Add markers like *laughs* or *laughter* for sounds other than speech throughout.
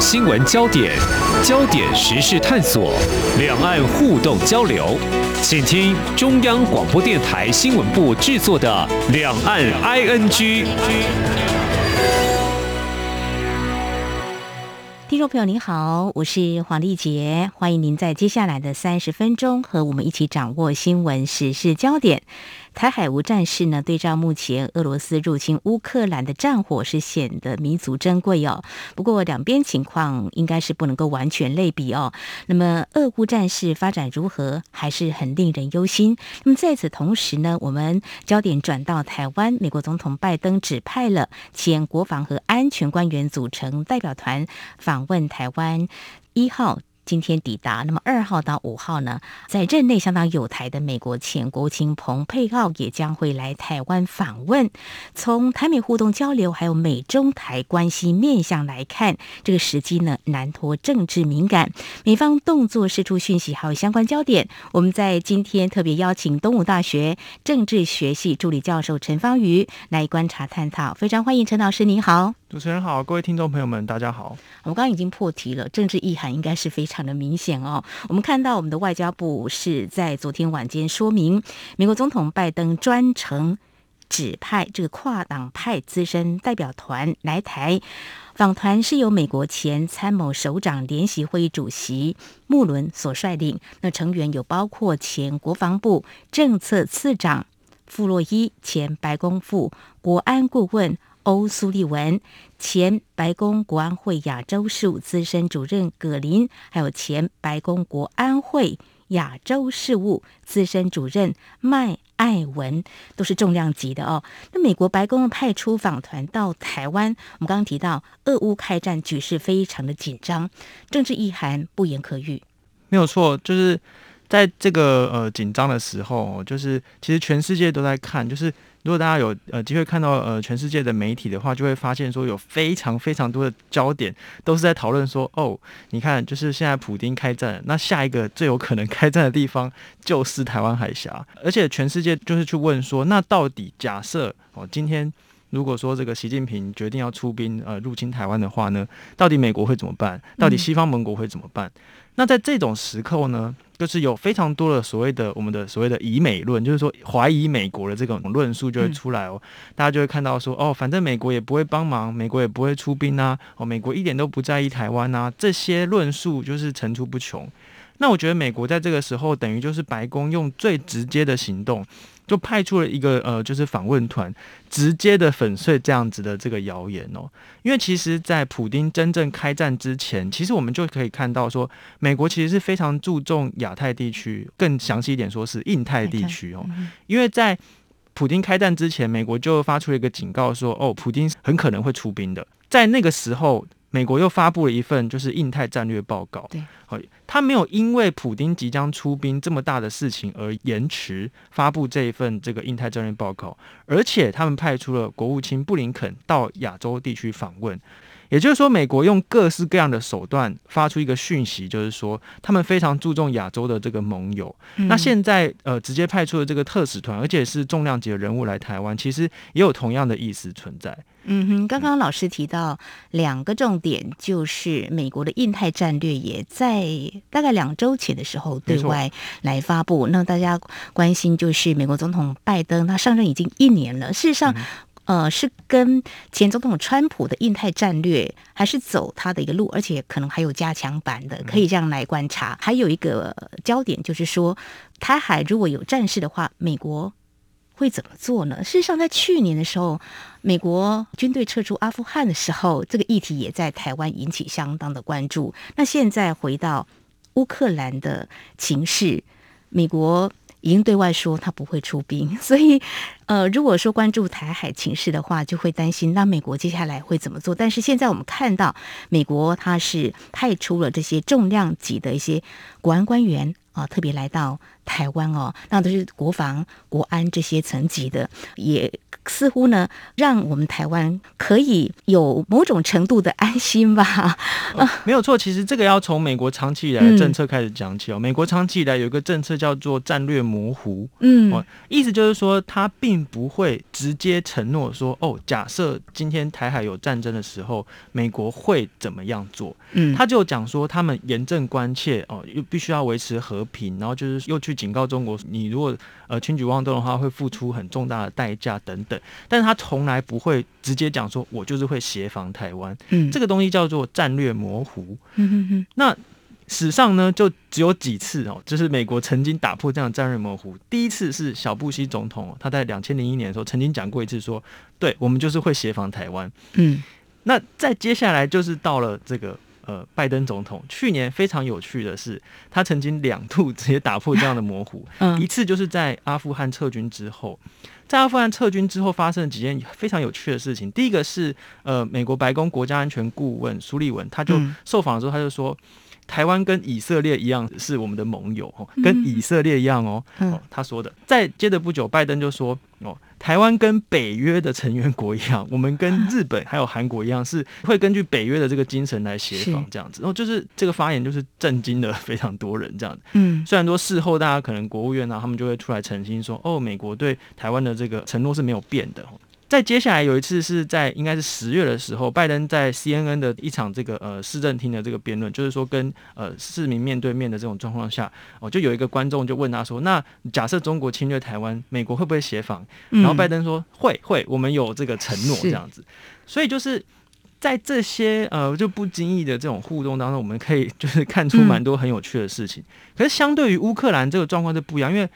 新闻焦点，焦点时事探索，两岸互动交流，请听中央广播电台新闻部制作的《两岸 ING》。听众朋友您好，我是黄丽杰，欢迎您在接下来的三十分钟和我们一起掌握新闻时事焦点。台海无战事呢，对照目前俄罗斯入侵乌克兰的战火是显得弥足珍贵哦。不过两边情况应该是不能够完全类比哦。那么俄乌战事发展如何，还是很令人忧心。那么在此同时呢，我们焦点转到台湾，美国总统拜登指派了前国防和安全官员组成代表团访问台湾，一号。今天抵达，那么二号到五号呢，在任内相当有台的美国前国务卿蓬佩奥也将会来台湾访问。从台美互动交流，还有美中台关系面向来看，这个时机呢难脱政治敏感。美方动作释出讯息，还有相关焦点，我们在今天特别邀请东吴大学政治学系助理教授陈方瑜来观察探讨。非常欢迎陈老师，您好。主持人好，各位听众朋友们，大家好。我们刚刚已经破题了，政治意涵应该是非常的明显哦。我们看到我们的外交部是在昨天晚间说明，美国总统拜登专程指派这个跨党派资深代表团来台访团，是由美国前参谋首长联席会议主席穆伦所率领。那成员有包括前国防部政策次长傅洛伊、前白宫副国安顾问。欧苏利文、前白宫国安会亚洲事务资深主任葛林，还有前白宫国安会亚洲事务资深主任麦爱文，都是重量级的哦。那美国白宫派出访团到台湾，我们刚刚提到，俄乌开战局势非常的紧张，政治意涵不言可喻。没有错，就是在这个呃紧张的时候，就是其实全世界都在看，就是。如果大家有呃机会看到呃全世界的媒体的话，就会发现说有非常非常多的焦点都是在讨论说，哦，你看，就是现在普丁开战，那下一个最有可能开战的地方就是台湾海峡，而且全世界就是去问说，那到底假设哦，今天如果说这个习近平决定要出兵呃入侵台湾的话呢，到底美国会怎么办？到底西方盟国会怎么办？那在这种时刻呢，就是有非常多的所谓的我们的所谓的以美论，就是说怀疑美国的这种论述就会出来哦，大家就会看到说哦，反正美国也不会帮忙，美国也不会出兵啊，哦，美国一点都不在意台湾啊，这些论述就是层出不穷。那我觉得美国在这个时候等于就是白宫用最直接的行动。就派出了一个呃，就是访问团，直接的粉碎这样子的这个谣言哦。因为其实，在普丁真正开战之前，其实我们就可以看到说，美国其实是非常注重亚太地区，更详细一点说是印太地区哦。因为在普丁开战之前，美国就发出了一个警告说，哦，普丁很可能会出兵的。在那个时候。美国又发布了一份就是印太战略报告，对，他没有因为普丁即将出兵这么大的事情而延迟发布这一份这个印太战略报告，而且他们派出了国务卿布林肯到亚洲地区访问。也就是说，美国用各式各样的手段发出一个讯息，就是说他们非常注重亚洲的这个盟友。嗯、那现在呃，直接派出的这个特使团，而且是重量级的人物来台湾，其实也有同样的意思存在。嗯哼，刚刚老师提到两个重点，就是美国的印太战略也在大概两周前的时候对外来发布。那大家关心就是美国总统拜登，他上任已经一年了，事实上。嗯呃，是跟前总统川普的印太战略，还是走他的一个路，而且可能还有加强版的，可以这样来观察。还有一个焦点就是说，台海如果有战事的话，美国会怎么做呢？事实上，在去年的时候，美国军队撤出阿富汗的时候，这个议题也在台湾引起相当的关注。那现在回到乌克兰的情势，美国。已经对外说他不会出兵，*laughs* 所以，呃，如果说关注台海情势的话，就会担心那美国接下来会怎么做。但是现在我们看到，美国它是派出了这些重量级的一些国安官员啊，特别来到台湾哦，那都是国防、国安这些层级的，也似乎呢，让我们台湾可以有某种程度的安心吧？哦、没有错，其实这个要从美国长期以来的政策开始讲起哦。嗯、美国长期以来有一个政策叫做战略模糊，嗯、哦，意思就是说，他并不会直接承诺说，哦，假设今天台海有战争的时候，美国会怎么样做？嗯，他就讲说，他们严正关切哦，又必须要维持和平，然后就是又去警告中国，你如果呃轻举妄动的话，会付出很重大的代价等等。但是他从来不会直接讲说，我就是会协防台湾。嗯，这个东西叫做战略模糊。嗯哼哼。那史上呢，就只有几次哦，就是美国曾经打破这样的战略模糊。第一次是小布希总统，他在两千零一年的时候曾经讲过一次说，说对我们就是会协防台湾。嗯，那再接下来就是到了这个。呃，拜登总统去年非常有趣的是，他曾经两度 *laughs* 直接打破这样的模糊。嗯，一次就是在阿富汗撤军之后，在阿富汗撤军之后发生了几件非常有趣的事情。第一个是，呃，美国白宫国家安全顾问苏利文，他就受访的时候他就说，台湾跟以色列一样是我们的盟友，跟以色列一样哦。哦，他说的。再接着不久，拜登就说，哦。台湾跟北约的成员国一样，*laughs* 我们跟日本还有韩国一样，是会根据北约的这个精神来协防这样子。然后就是这个发言就是震惊了非常多人这样子。嗯，虽然说事后大家可能国务院啊，他们就会出来澄清说，哦，美国对台湾的这个承诺是没有变的。在接下来有一次是在应该是十月的时候，拜登在 CNN 的一场这个呃市政厅的这个辩论，就是说跟呃市民面对面的这种状况下，哦，就有一个观众就问他说：“那假设中国侵略台湾，美国会不会协防？”然后拜登说：“会会，我们有这个承诺这样子。”所以就是在这些呃就不经意的这种互动当中，我们可以就是看出蛮多很有趣的事情。可是相对于乌克兰这个状况就不一样，因为。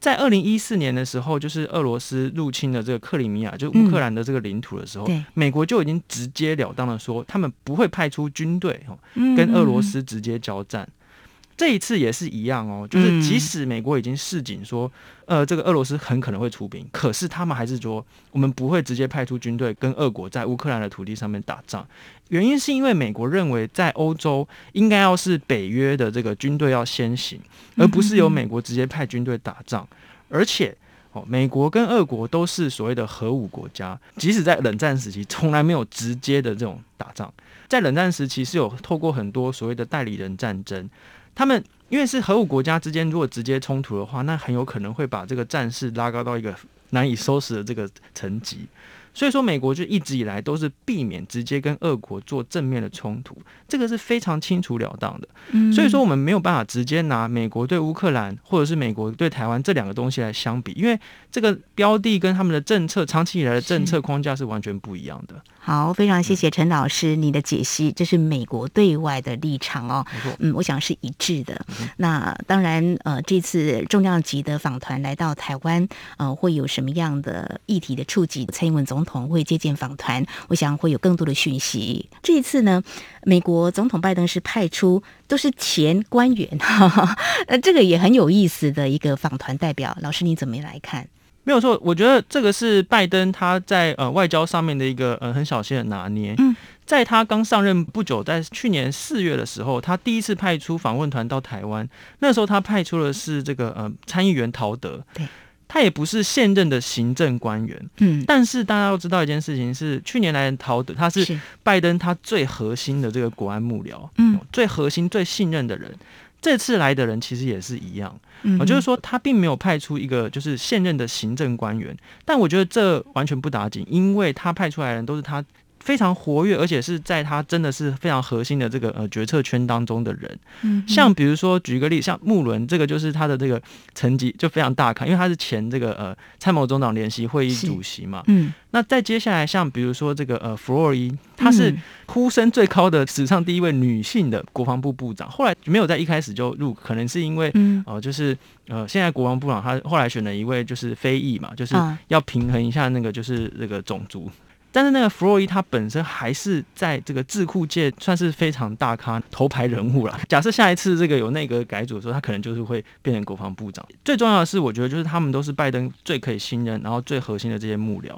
在二零一四年的时候，就是俄罗斯入侵了这个克里米亚，就乌克兰的这个领土的时候，嗯、美国就已经直截了当的说，他们不会派出军队跟俄罗斯直接交战。这一次也是一样哦，就是即使美国已经示警说，呃，这个俄罗斯很可能会出兵，可是他们还是说，我们不会直接派出军队跟俄国在乌克兰的土地上面打仗。原因是因为美国认为，在欧洲应该要是北约的这个军队要先行，而不是由美国直接派军队打仗。而且，哦，美国跟俄国都是所谓的核武国家，即使在冷战时期，从来没有直接的这种打仗。在冷战时期是有透过很多所谓的代理人战争。他们因为是核武国家之间，如果直接冲突的话，那很有可能会把这个战事拉高到一个难以收拾的这个层级。所以说，美国就一直以来都是避免直接跟俄国做正面的冲突，这个是非常清楚了当的。嗯所以说，我们没有办法直接拿美国对乌克兰或者是美国对台湾这两个东西来相比，因为这个标的跟他们的政策长期以来的政策框架是完全不一样的。好，非常谢谢陈老师你的解析，这是美国对外的立场哦。嗯，我想是一致的。那当然，呃，这次重量级的访团来到台湾，呃，会有什么样的议题的触及？蔡英文总统会接见访团，我想会有更多的讯息。这一次呢，美国总统拜登是派出都是前官员，那，*laughs* 这个也很有意思的一个访团代表。老师你怎么来看？没有错，我觉得这个是拜登他在呃外交上面的一个呃很小心的拿捏。嗯，在他刚上任不久，在去年四月的时候，他第一次派出访问团到台湾，那时候他派出的是这个呃参议员陶德。对。他也不是现任的行政官员，嗯，但是大家要知道一件事情是，去年来的陶德，他是拜登他最核心的这个国安幕僚，嗯，最核心、最信任的人。这次来的人其实也是一样，嗯，就是说他并没有派出一个就是现任的行政官员，但我觉得这完全不打紧，因为他派出来的人都是他。非常活跃，而且是在他真的是非常核心的这个呃决策圈当中的人。嗯，像比如说举个例，像穆伦，这个就是他的这个层级就非常大咖，因为他是前这个呃参谋总长联席会议主席嘛。嗯，那再接下来像比如说这个呃弗洛伊，她是呼声最高的史上第一位女性的国防部部长，后来没有在一开始就入，可能是因为呃就是呃现在国防部长他后来选了一位就是非裔嘛，就是要平衡一下那个就是这个种族。但是那个弗洛伊他本身还是在这个智库界算是非常大咖头牌人物了。*laughs* 假设下一次这个有内阁改组的时候，他可能就是会变成国防部长。最重要的是，我觉得就是他们都是拜登最可以信任，然后最核心的这些幕僚。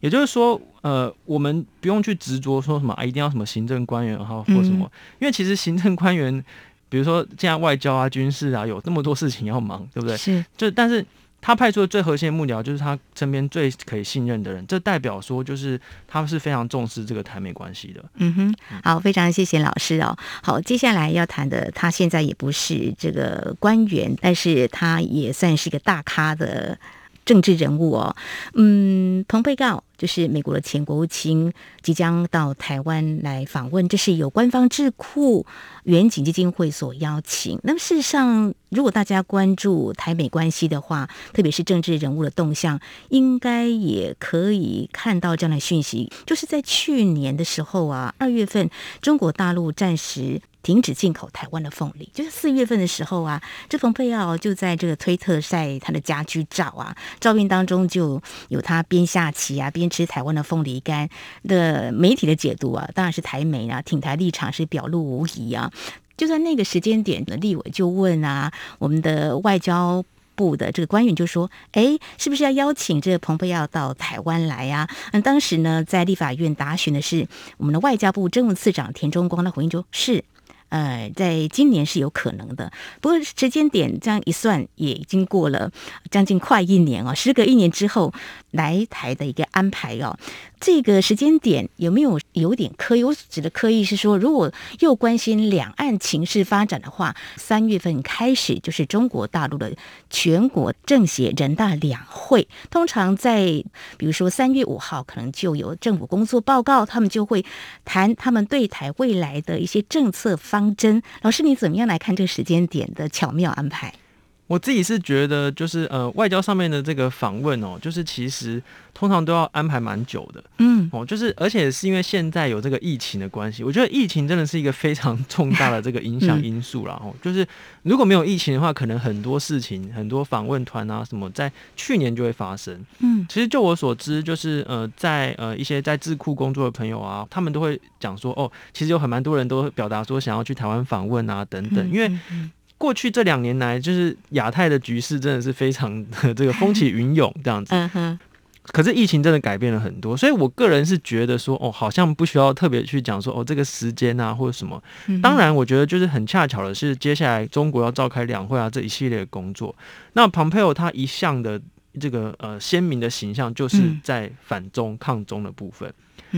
也就是说，呃，我们不用去执着说什么啊，一定要什么行政官员哈或什么，因为其实行政官员比如说现在外交啊、军事啊，有那么多事情要忙，对不对？是，就但是。他派出的最核心的幕僚就是他身边最可以信任的人，这代表说就是他是非常重视这个台美关系的。嗯哼，好，非常谢谢老师哦。好，接下来要谈的，他现在也不是这个官员，但是他也算是个大咖的政治人物哦。嗯，蓬佩奥。就是美国的前国务卿即将到台湾来访问，这是由官方智库远景基金会所邀请。那么事实上，如果大家关注台美关系的话，特别是政治人物的动向，应该也可以看到这样的讯息。就是在去年的时候啊，二月份，中国大陆暂时停止进口台湾的凤梨。就是四月份的时候啊，这蓬佩奥就在这个推特晒他的家居照啊，照片当中就有他边下棋啊边。吃台湾的凤梨干的媒体的解读啊，当然是台媒啊，挺台立场是表露无遗啊。就在那个时间点的立委就问啊，我们的外交部的这个官员就说：“哎，是不是要邀请这个蓬佩奥到台湾来呀？”嗯，当时呢，在立法院答询的是我们的外交部政务次长田中光的回应，就是。呃，在今年是有可能的，不过时间点这样一算，也已经过了将近快一年哦，时隔一年之后来台的一个安排哦。这个时间点有没有有点刻意？我指的刻意是说，如果又关心两岸情势发展的话，三月份开始就是中国大陆的全国政协人大两会，通常在比如说三月五号可能就有政府工作报告，他们就会谈他们对台未来的一些政策方针。老师，你怎么样来看这个时间点的巧妙安排？我自己是觉得，就是呃，外交上面的这个访问哦，就是其实通常都要安排蛮久的，嗯，哦，就是而且是因为现在有这个疫情的关系，我觉得疫情真的是一个非常 *laughs* 重大的这个影响因素啦。哦，就是如果没有疫情的话，可能很多事情、很多访问团啊什么，在去年就会发生。嗯，其实就我所知，就是呃，在呃一些在智库工作的朋友啊，他们都会讲说，哦，其实有很蛮多人都表达说想要去台湾访问啊等等，因为。过去这两年来，就是亚太的局势真的是非常的 *laughs* 这个风起云涌这样子。嗯哼。可是疫情真的改变了很多，所以我个人是觉得说，哦，好像不需要特别去讲说，哦，这个时间啊或者什么。当然，我觉得就是很恰巧的是，接下来中国要召开两会啊这一系列的工作。那蓬佩奥他一向的这个呃鲜明的形象，就是在反中抗中的部分。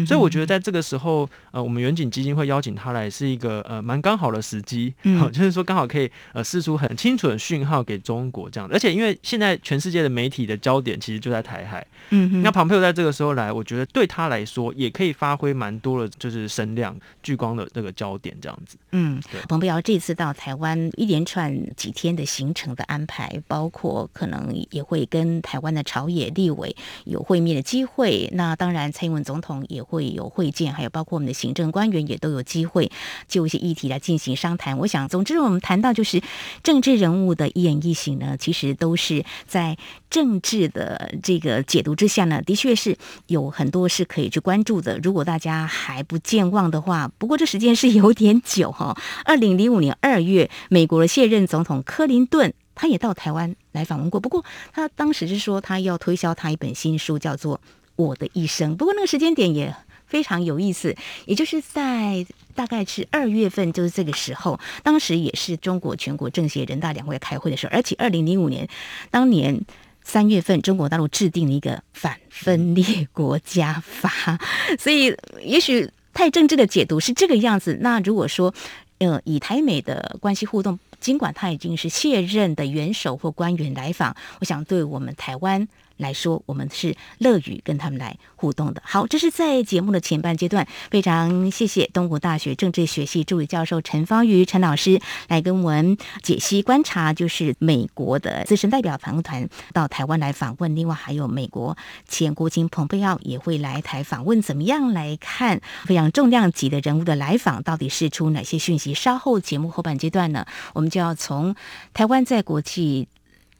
所以我觉得在这个时候，呃，我们远景基金会邀请他来是一个呃蛮刚好的时机，嗯，*laughs* 就是说刚好可以呃释出很清楚的讯号给中国这样。而且因为现在全世界的媒体的焦点其实就在台海，嗯，那庞佩奥在这个时候来，我觉得对他来说也可以发挥蛮多的，就是声量聚光的这个焦点这样子。嗯，对。蓬佩瑶这次到台湾一连串几天的行程的安排，包括可能也会跟台湾的朝野立委有会面的机会。那当然，蔡英文总统也会有会见，还有包括我们的行政官员也都有机会就一些议题来进行商谈。我想，总之我们谈到就是政治人物的一言一行呢，其实都是在政治的这个解读之下呢，的确是有很多是可以去关注的。如果大家还不健忘的话，不过这时间是有点久哈。二零零五年二月，美国的现任总统克林顿他也到台湾来访问过，不过他当时是说他要推销他一本新书，叫做。我的一生。不过那个时间点也非常有意思，也就是在大概是二月份，就是这个时候，当时也是中国全国政协人大两会开会的时候，而且二零零五年当年三月份，中国大陆制定了一个反分裂国家法，*laughs* 所以也许太政治的解读是这个样子。那如果说，呃，以台美的关系互动，尽管他已经是卸任的元首或官员来访，我想对我们台湾。来说，我们是乐于跟他们来互动的。好，这是在节目的前半阶段，非常谢谢东吴大学政治学系助理教授陈芳瑜陈老师来跟我们解析观察，就是美国的资深代表访问团到台湾来访问，另外还有美国前国务卿蓬佩奥也会来台访问，怎么样来看非常重量级的人物的来访，到底释出哪些讯息？稍后节目后半阶段呢，我们就要从台湾在国际。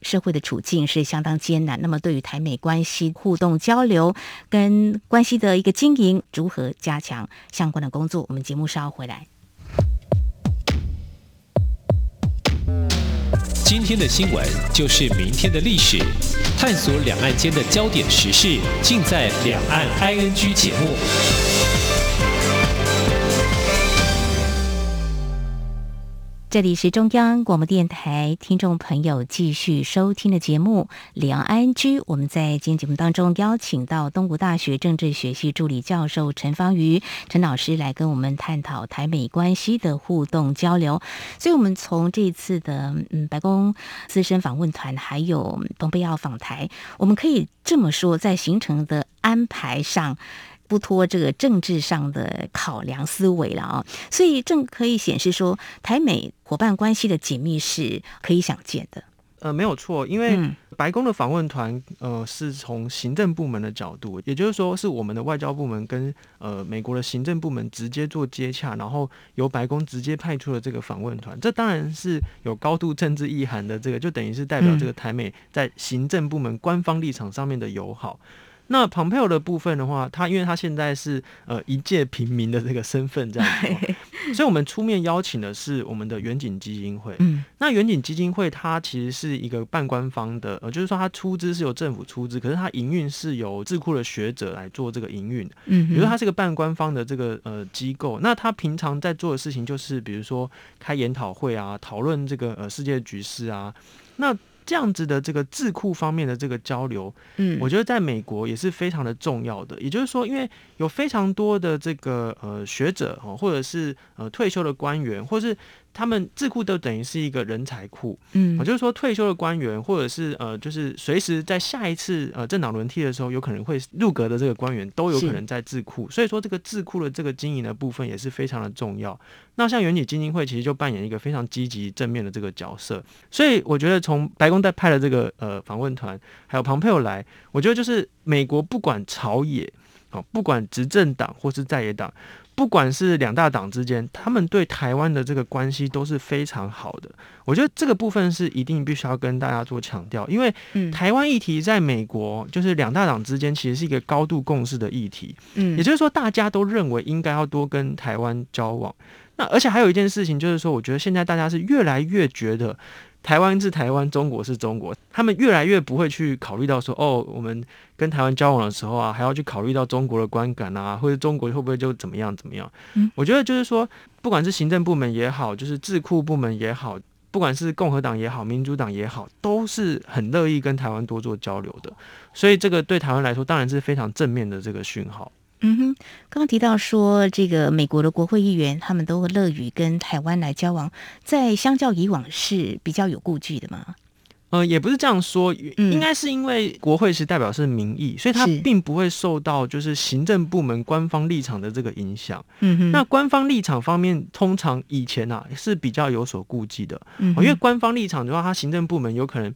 社会的处境是相当艰难，那么对于台美关系互动交流跟关系的一个经营，如何加强相关的工作？我们节目稍后回来。今天的新闻就是明天的历史，探索两岸间的焦点时事，尽在《两岸 ING》节目。这里是中央广播电台听众朋友继续收听的节目《两岸 ING》。我们在今天节目当中邀请到东吴大学政治学系助理教授陈芳瑜陈老师来跟我们探讨台美关系的互动交流。所以，我们从这次的嗯白宫资深访问团，还有蓬佩奥访台，我们可以这么说，在行程的安排上。不脱这个政治上的考量思维了啊，所以正可以显示说，台美伙伴关系的紧密是可以想见的。呃，没有错，因为白宫的访问团，呃，是从行政部门的角度，也就是说，是我们的外交部门跟呃美国的行政部门直接做接洽，然后由白宫直接派出了这个访问团，这当然是有高度政治意涵的。这个就等于是代表这个台美在行政部门官方立场上面的友好。那蓬佩奥的部分的话，他因为他现在是呃一介平民的这个身份这样子，所以我们出面邀请的是我们的远景基金会。嗯，那远景基金会它其实是一个半官方的，呃，就是说它出资是由政府出资，可是它营运是由智库的学者来做这个营运。嗯，比如说它是个半官方的这个呃机构，那它平常在做的事情就是比如说开研讨会啊，讨论这个呃世界局势啊，那。这样子的这个智库方面的这个交流，嗯，我觉得在美国也是非常的重要的。也就是说，因为有非常多的这个呃学者哦，或者是呃退休的官员，或是。他们智库都等于是一个人才库，嗯，就是说退休的官员，或者是呃，就是随时在下一次呃政党轮替的时候，有可能会入阁的这个官员，都有可能在智库。所以说，这个智库的这个经营的部分也是非常的重要。那像远景基金会，其实就扮演一个非常积极正面的这个角色。所以我觉得，从白宫在派的这个呃访问团，还有庞佩奥来，我觉得就是美国不管朝野，哦，不管执政党或是在野党。不管是两大党之间，他们对台湾的这个关系都是非常好的。我觉得这个部分是一定必须要跟大家做强调，因为台湾议题在美国就是两大党之间其实是一个高度共识的议题。嗯，也就是说大家都认为应该要多跟台湾交往。那而且还有一件事情就是说，我觉得现在大家是越来越觉得。台湾是台湾，中国是中国，他们越来越不会去考虑到说，哦，我们跟台湾交往的时候啊，还要去考虑到中国的观感啊，或者中国会不会就怎么样怎么样？嗯，我觉得就是说，不管是行政部门也好，就是智库部门也好，不管是共和党也好，民主党也好，都是很乐意跟台湾多做交流的，所以这个对台湾来说当然是非常正面的这个讯号。嗯哼，刚刚提到说，这个美国的国会议员他们都乐于跟台湾来交往，在相较以往是比较有顾忌的吗？呃，也不是这样说，应该是因为国会是代表是民意，嗯、所以它并不会受到就是行政部门官方立场的这个影响。嗯哼，那官方立场方面，通常以前啊是比较有所顾忌的，嗯，因为官方立场的话，它行政部门有可能。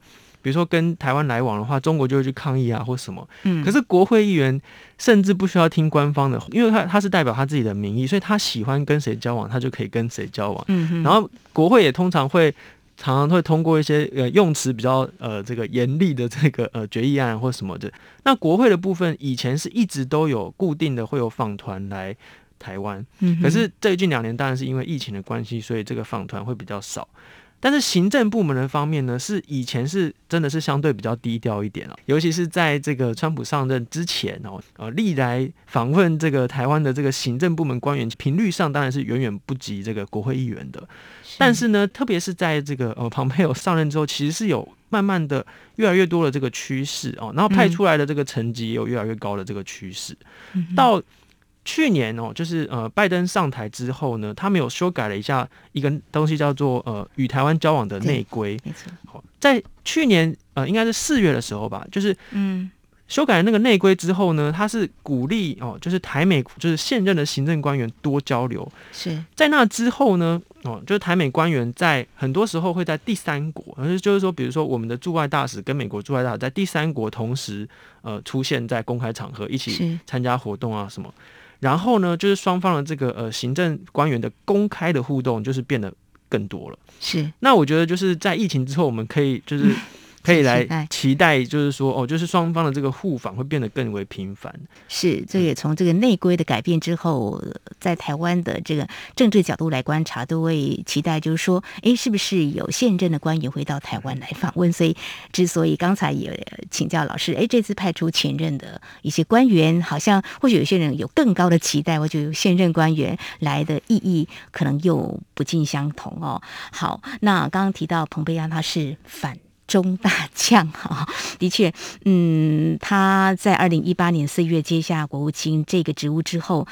比如说跟台湾来往的话，中国就会去抗议啊，或什么。嗯。可是国会议员甚至不需要听官方的，因为他他是代表他自己的民意，所以他喜欢跟谁交往，他就可以跟谁交往。嗯哼。然后国会也通常会常常会通过一些呃用词比较呃这个严厉的这个呃决议案或什么的。那国会的部分以前是一直都有固定的会有访团来台湾。嗯。可是最近两年当然是因为疫情的关系，所以这个访团会比较少。但是行政部门的方面呢，是以前是真的是相对比较低调一点哦，尤其是在这个川普上任之前哦，呃，历来访问这个台湾的这个行政部门官员频率上当然是远远不及这个国会议员的。但是呢，特别是在这个呃蓬佩奥 *laughs* 上任之后，其实是有慢慢的越来越多的这个趋势哦，然后派出来的这个成绩也有越来越高的这个趋势，到。去年哦，就是呃，拜登上台之后呢，他们有修改了一下一个东西，叫做呃，与台湾交往的内规。没错，好，在去年呃，应该是四月的时候吧，就是嗯，修改了那个内规之后呢，他是鼓励哦，就是台美就是现任的行政官员多交流。是在那之后呢，哦，就是台美官员在很多时候会在第三国，而就是说，比如说我们的驻外大使跟美国驻外大使在第三国同时呃出现在公开场合，一起参加活动啊什么。然后呢，就是双方的这个呃行政官员的公开的互动，就是变得更多了。是，那我觉得就是在疫情之后，我们可以就是 *laughs* 可以来期待，就是说哦，就是双方的这个互访会变得更为频繁。是，这也从这个内规的改变之后，在台湾的这个政治角度来观察，都会期待，就是说，哎，是不是有现任的官员会到台湾来访问？所以，之所以刚才也请教老师，哎，这次派出前任的一些官员，好像或许有些人有更高的期待，我觉得现任官员来的意义可能又不尽相同哦。好，那刚刚提到蓬佩亚，他是反。中大将哈，*laughs* 的确，嗯，他在二零一八年四月接下国务卿这个职务之后，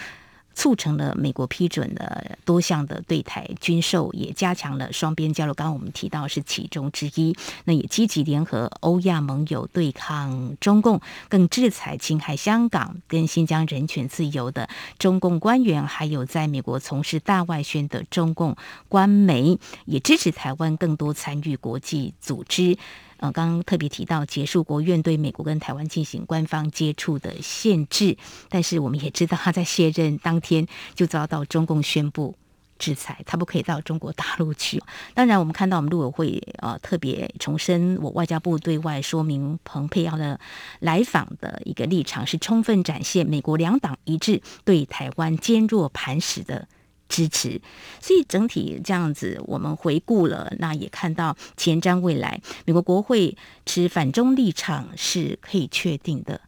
促成了美国批准了多项的对台军售，也加强了双边交流。刚刚我们提到是其中之一，那也积极联合欧亚盟友对抗中共，更制裁侵害香港跟新疆人权自由的中共官员，还有在美国从事大外宣的中共官媒，也支持台湾更多参与国际组织。呃，刚刚特别提到结束国务院对美国跟台湾进行官方接触的限制，但是我们也知道他在卸任当天就遭到中共宣布制裁，他不可以到中国大陆去。当然，我们看到我们陆委会呃特别重申，我外交部对外说明彭佩奥的来访的一个立场是充分展现美国两党一致对台湾坚若磐石的。支持，所以整体这样子，我们回顾了，那也看到前瞻未来，美国国会持反中立场是可以确定的，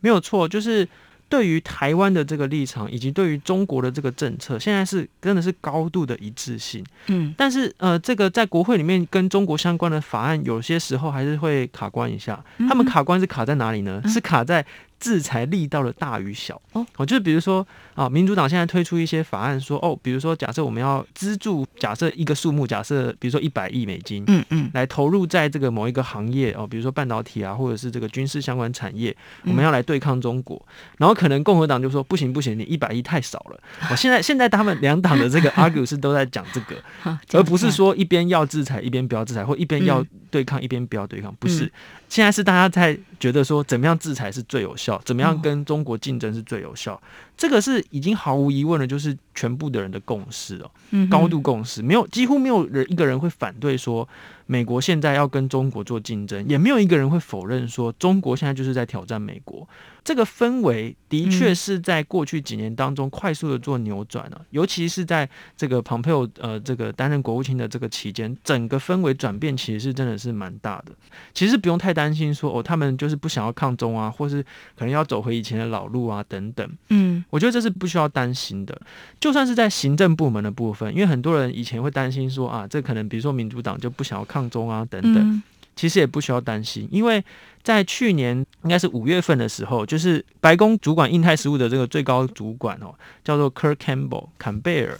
没有错，就是。对于台湾的这个立场，以及对于中国的这个政策，现在是真的是高度的一致性。嗯，但是呃，这个在国会里面跟中国相关的法案，有些时候还是会卡关一下。他们卡关是卡在哪里呢？是卡在制裁力道的大与小。哦，就是比如说啊，民主党现在推出一些法案说，哦，比如说假设我们要资助，假设一个数目，假设比如说一百亿美金，嗯嗯，来投入在这个某一个行业哦，比如说半导体啊，或者是这个军事相关产业，我们要来对抗中国，然后。可能共和党就说不行不行，你一百亿太少了。我现在现在他们两党的这个 argue 是都在讲这个，*laughs* 而不是说一边要制裁一边不要制裁，或一边要对抗一边不要对抗，不是。现在是大家在觉得说怎么样制裁是最有效，怎么样跟中国竞争是最有效，这个是已经毫无疑问的，就是全部的人的共识哦，高度共识，没有几乎没有人一个人会反对说美国现在要跟中国做竞争，也没有一个人会否认说中国现在就是在挑战美国。这个氛围的确是在过去几年当中快速的做扭转了，尤其是在这个蓬佩奥呃这个担任国务卿的这个期间，整个氛围转变其实是真的是蛮大的。其实不用太担心说哦，他们就是不想要抗中啊，或是可能要走回以前的老路啊等等。嗯，我觉得这是不需要担心的。就算是在行政部门的部分，因为很多人以前会担心说啊，这可能比如说民主党就不想要抗中啊等等。其实也不需要担心，因为在去年应该是五月份的时候，就是白宫主管印太事务的这个最高主管哦，叫做 Kirk Campbell 坎贝尔，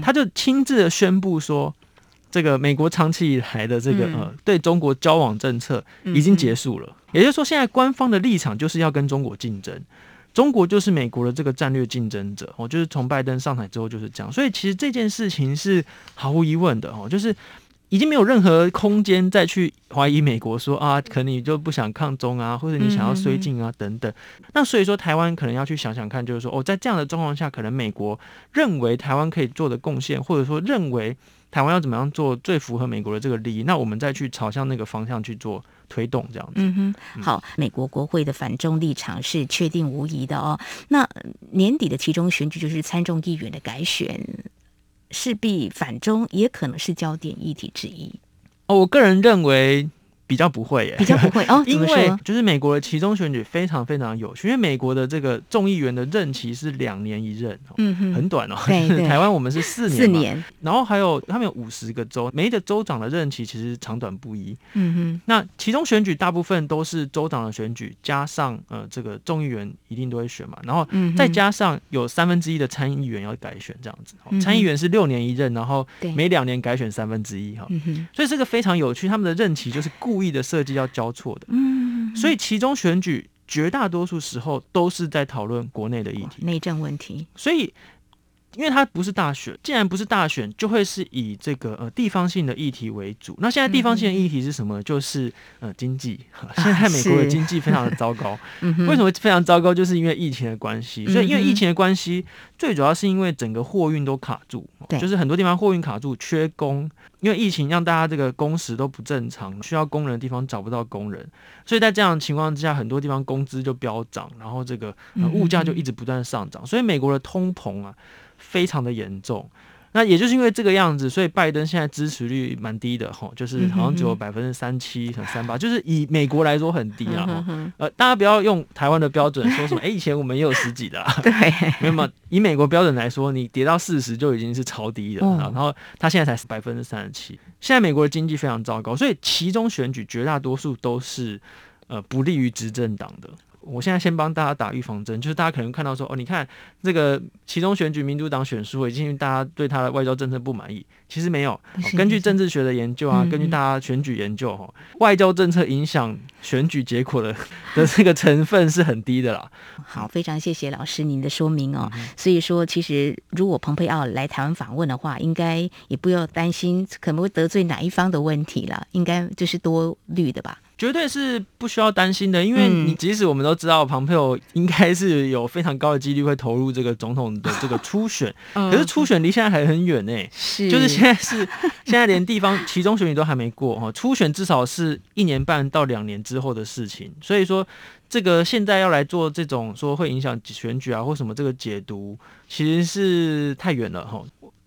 他就亲自的宣布说，这个美国长期以来的这个呃对中国交往政策已经结束了，也就是说，现在官方的立场就是要跟中国竞争，中国就是美国的这个战略竞争者哦，就是从拜登上台之后就是这样，所以其实这件事情是毫无疑问的哦，就是。已经没有任何空间再去怀疑美国说啊，可能你就不想抗中啊，或者你想要绥靖啊等等。那所以说，台湾可能要去想想看，就是说哦，在这样的状况下，可能美国认为台湾可以做的贡献，或者说认为台湾要怎么样做最符合美国的这个利益，那我们再去朝向那个方向去做推动，这样子。嗯哼，好，美国国会的反中立场是确定无疑的哦。那年底的其中选举就是参众议员的改选。势必反中，也可能是焦点议题之一。哦，我个人认为。比较不会耶，比较不会哦，*laughs* 因为就是美国的其中选举非常非常有趣，因为美国的这个众议员的任期是两年一任，嗯哼，很短哦。对对，*laughs* 台湾我们是四年，四年，然后还有他们有五十个州，每一个州长的任期其实长短不一，嗯哼。那其中选举大部分都是州长的选举，加上呃这个众议员一定都会选嘛，然后再加上有三分之一的参议员要改选这样子，参议员是六年一任，然后每两年改选三分之一哈，所以这个非常有趣，他们的任期就是固。故意的设计要交错的，嗯，所以其中选举绝大多数时候都是在讨论国内的议题、内政问题。所以因为它不是大选，既然不是大选，就会是以这个呃地方性的议题为主。那现在地方性的议题是什么？嗯、就是呃经济。现在美国的 *laughs* 经济非常的糟糕。啊、为什么非常糟糕？就是因为疫情的关系。所以因为疫情的关系，最主要是因为整个货运都卡住，就是很多地方货运卡住，缺工。因为疫情让大家这个工时都不正常，需要工人的地方找不到工人，所以在这样的情况之下，很多地方工资就飙涨，然后这个物价就一直不断上涨，所以美国的通膨啊非常的严重。那也就是因为这个样子，所以拜登现在支持率蛮低的哈，就是好像只有百分之三七、三八，就是以美国来说很低啊。呃，大家不要用台湾的标准说什么，*laughs* 哎、欸，以前我们也有十几的，对，没有嘛。以美国标准来说，你跌到四十就已经是超低的，然后他现在才百分之三十七。现在美国的经济非常糟糕，所以其中选举绝大多数都是呃不利于执政党的。我现在先帮大家打预防针，就是大家可能看到说，哦，你看这个其中选举，民主党选输，已经大家对他的外交政策不满意。其实没有，根据政治学的研究啊，根据大家选举研究，哈，外交政策影响选举结果的的这个成分是很低的啦。好，非常谢谢老师您的说明哦。所以说，其实如果蓬佩奥来台湾访问的话，应该也不要担心可能会得罪哪一方的问题了，应该就是多虑的吧。绝对是不需要担心的，因为你即使我们都知道庞佩奥应该是有非常高的几率会投入这个总统的这个初选，*laughs* 可是初选离现在还很远呢、欸。是，就是现在是现在连地方 *laughs* 其中选举都还没过哈，初选至少是一年半到两年之后的事情，所以说这个现在要来做这种说会影响选举啊或什么这个解读，其实是太远了哈。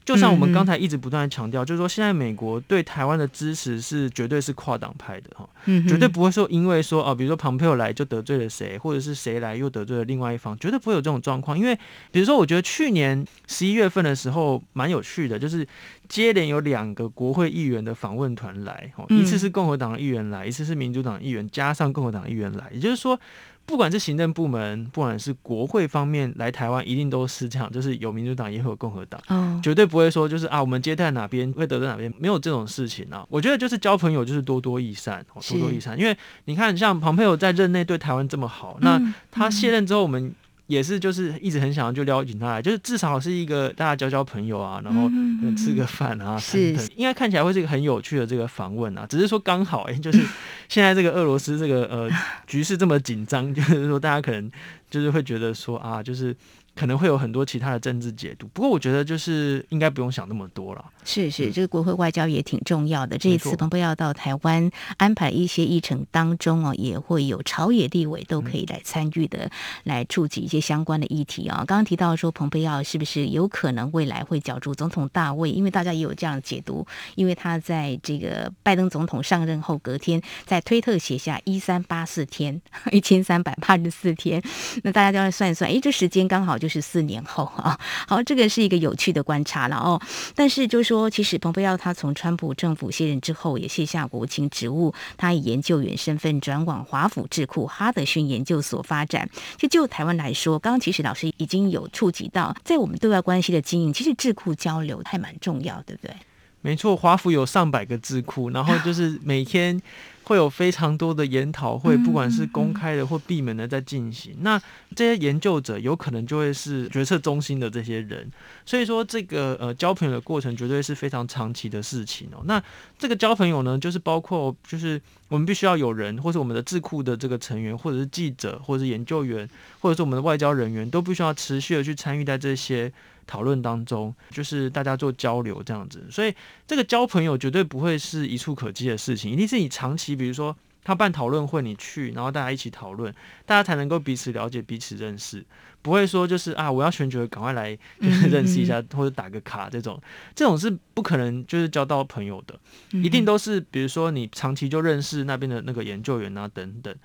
就像我们刚才一直不断的强调，就是说现在美国对台湾的支持是绝对是跨党派的哈，绝对不会说因为说啊，比如说庞佩奥来就得罪了谁，或者是谁来又得罪了另外一方，绝对不会有这种状况。因为比如说，我觉得去年十一月份的时候蛮有趣的，就是接连有两个国会议员的访问团来，一次是共和党的议员来，一次是民主党议员加上共和党议员来，也就是说。不管是行政部门，不管是国会方面来台湾，一定都是这样，就是有民主党也会有共和党，嗯，绝对不会说就是啊，我们接待哪边会得罪哪边，没有这种事情啊。我觉得就是交朋友就是多多益善，多多益善。因为你看，像庞佩奥在任内对台湾这么好，那他卸任之后，我们。也是，就是一直很想要就邀请他来，就是至少是一个大家交交朋友啊，然后吃个饭啊，是应该看起来会是一个很有趣的这个访问啊。只是说刚好哎、欸，就是 *laughs* 现在这个俄罗斯这个呃局势这么紧张，就是说大家可能就是会觉得说啊，就是。可能会有很多其他的政治解读，不过我觉得就是应该不用想那么多了。是是，这个国会外交也挺重要的。这一次蓬佩奥到台湾安排一些议程当中哦，也会有朝野地委都可以来参与的，来触及一些相关的议题啊。刚刚提到说蓬佩奥是不是有可能未来会角逐总统大位？因为大家也有这样的解读，因为他在这个拜登总统上任后隔天在推特写下一三八四天，一千三百八十四天，那大家就要算一算，哎，这时间刚好就。就是四年后啊，好，这个是一个有趣的观察了哦。但是就是说，其实蓬佩奥他从川普政府卸任之后，也卸下国务卿职务，他以研究员身份转往华府智库哈德逊研究所发展。就就台湾来说，刚刚其实老师已经有触及到，在我们对外关系的经营，其实智库交流还蛮重要，对不对？没错，华府有上百个智库，然后就是每天。会有非常多的研讨会，不管是公开的或闭门的在进行。那这些研究者有可能就会是决策中心的这些人，所以说这个呃交朋友的过程绝对是非常长期的事情哦。那这个交朋友呢，就是包括就是我们必须要有人，或是我们的智库的这个成员，或者是记者，或者是研究员，或者是我们的外交人员，都必须要持续的去参与在这些。讨论当中，就是大家做交流这样子，所以这个交朋友绝对不会是一触可及的事情，一定是你长期，比如说他办讨论会，你去，然后大家一起讨论，大家才能够彼此了解、彼此认识，不会说就是啊，我要选举，赶快来就是 *laughs* 认识一下或者打个卡这种，这种是不可能就是交到朋友的，一定都是比如说你长期就认识那边的那个研究员啊等等。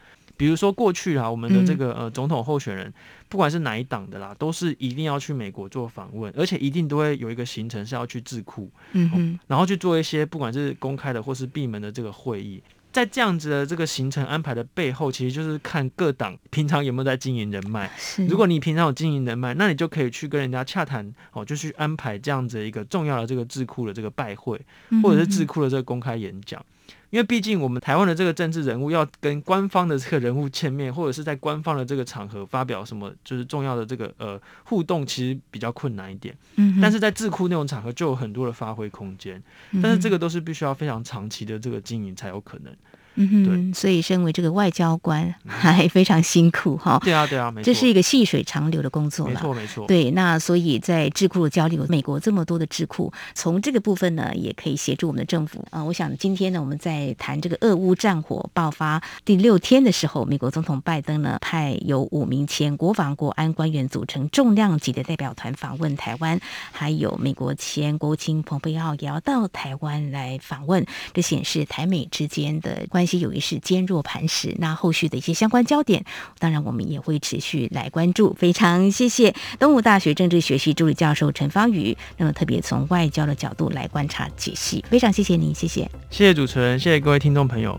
比如说过去啊，我们的这个呃总统候选人，不管是哪一党的啦，都是一定要去美国做访问，而且一定都会有一个行程是要去智库，嗯哼，然后去做一些不管是公开的或是闭门的这个会议。在这样子的这个行程安排的背后，其实就是看各党平常有没有在经营人脉。如果你平常有经营人脉，那你就可以去跟人家洽谈哦，就去安排这样子一个重要的这个智库的这个拜会，或者是智库的这个公开演讲。因为毕竟我们台湾的这个政治人物要跟官方的这个人物见面，或者是在官方的这个场合发表什么就是重要的这个呃互动，其实比较困难一点。嗯，但是在智库那种场合就有很多的发挥空间，但是这个都是必须要非常长期的这个经营才有可能。嗯哼，对，所以身为这个外交官 *laughs* 还非常辛苦哈。对啊，对啊，没错，这是一个细水长流的工作了。没错，没错。对，那所以在智库的交流，美国这么多的智库，从这个部分呢，也可以协助我们的政府啊。我想今天呢，我们在谈这个俄乌战火爆发第六天的时候，美国总统拜登呢，派有五名前国防国安官员组成重量级的代表团访问台湾，还有美国前国务卿蓬佩奥也要到台湾来访问，这显示台美之间的关。关系有一是坚若磐石，那后续的一些相关焦点，当然我们也会持续来关注。非常谢谢东吴大学政治学系助理教授陈方宇，那么特别从外交的角度来观察解析，非常谢谢您，谢谢，谢谢主持人，谢谢各位听众朋友。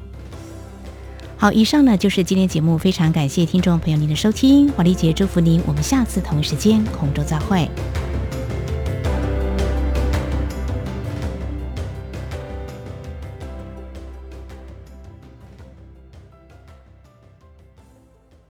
好，以上呢就是今天节目，非常感谢听众朋友您的收听，华丽姐祝福您，我们下次同一时间空中再会。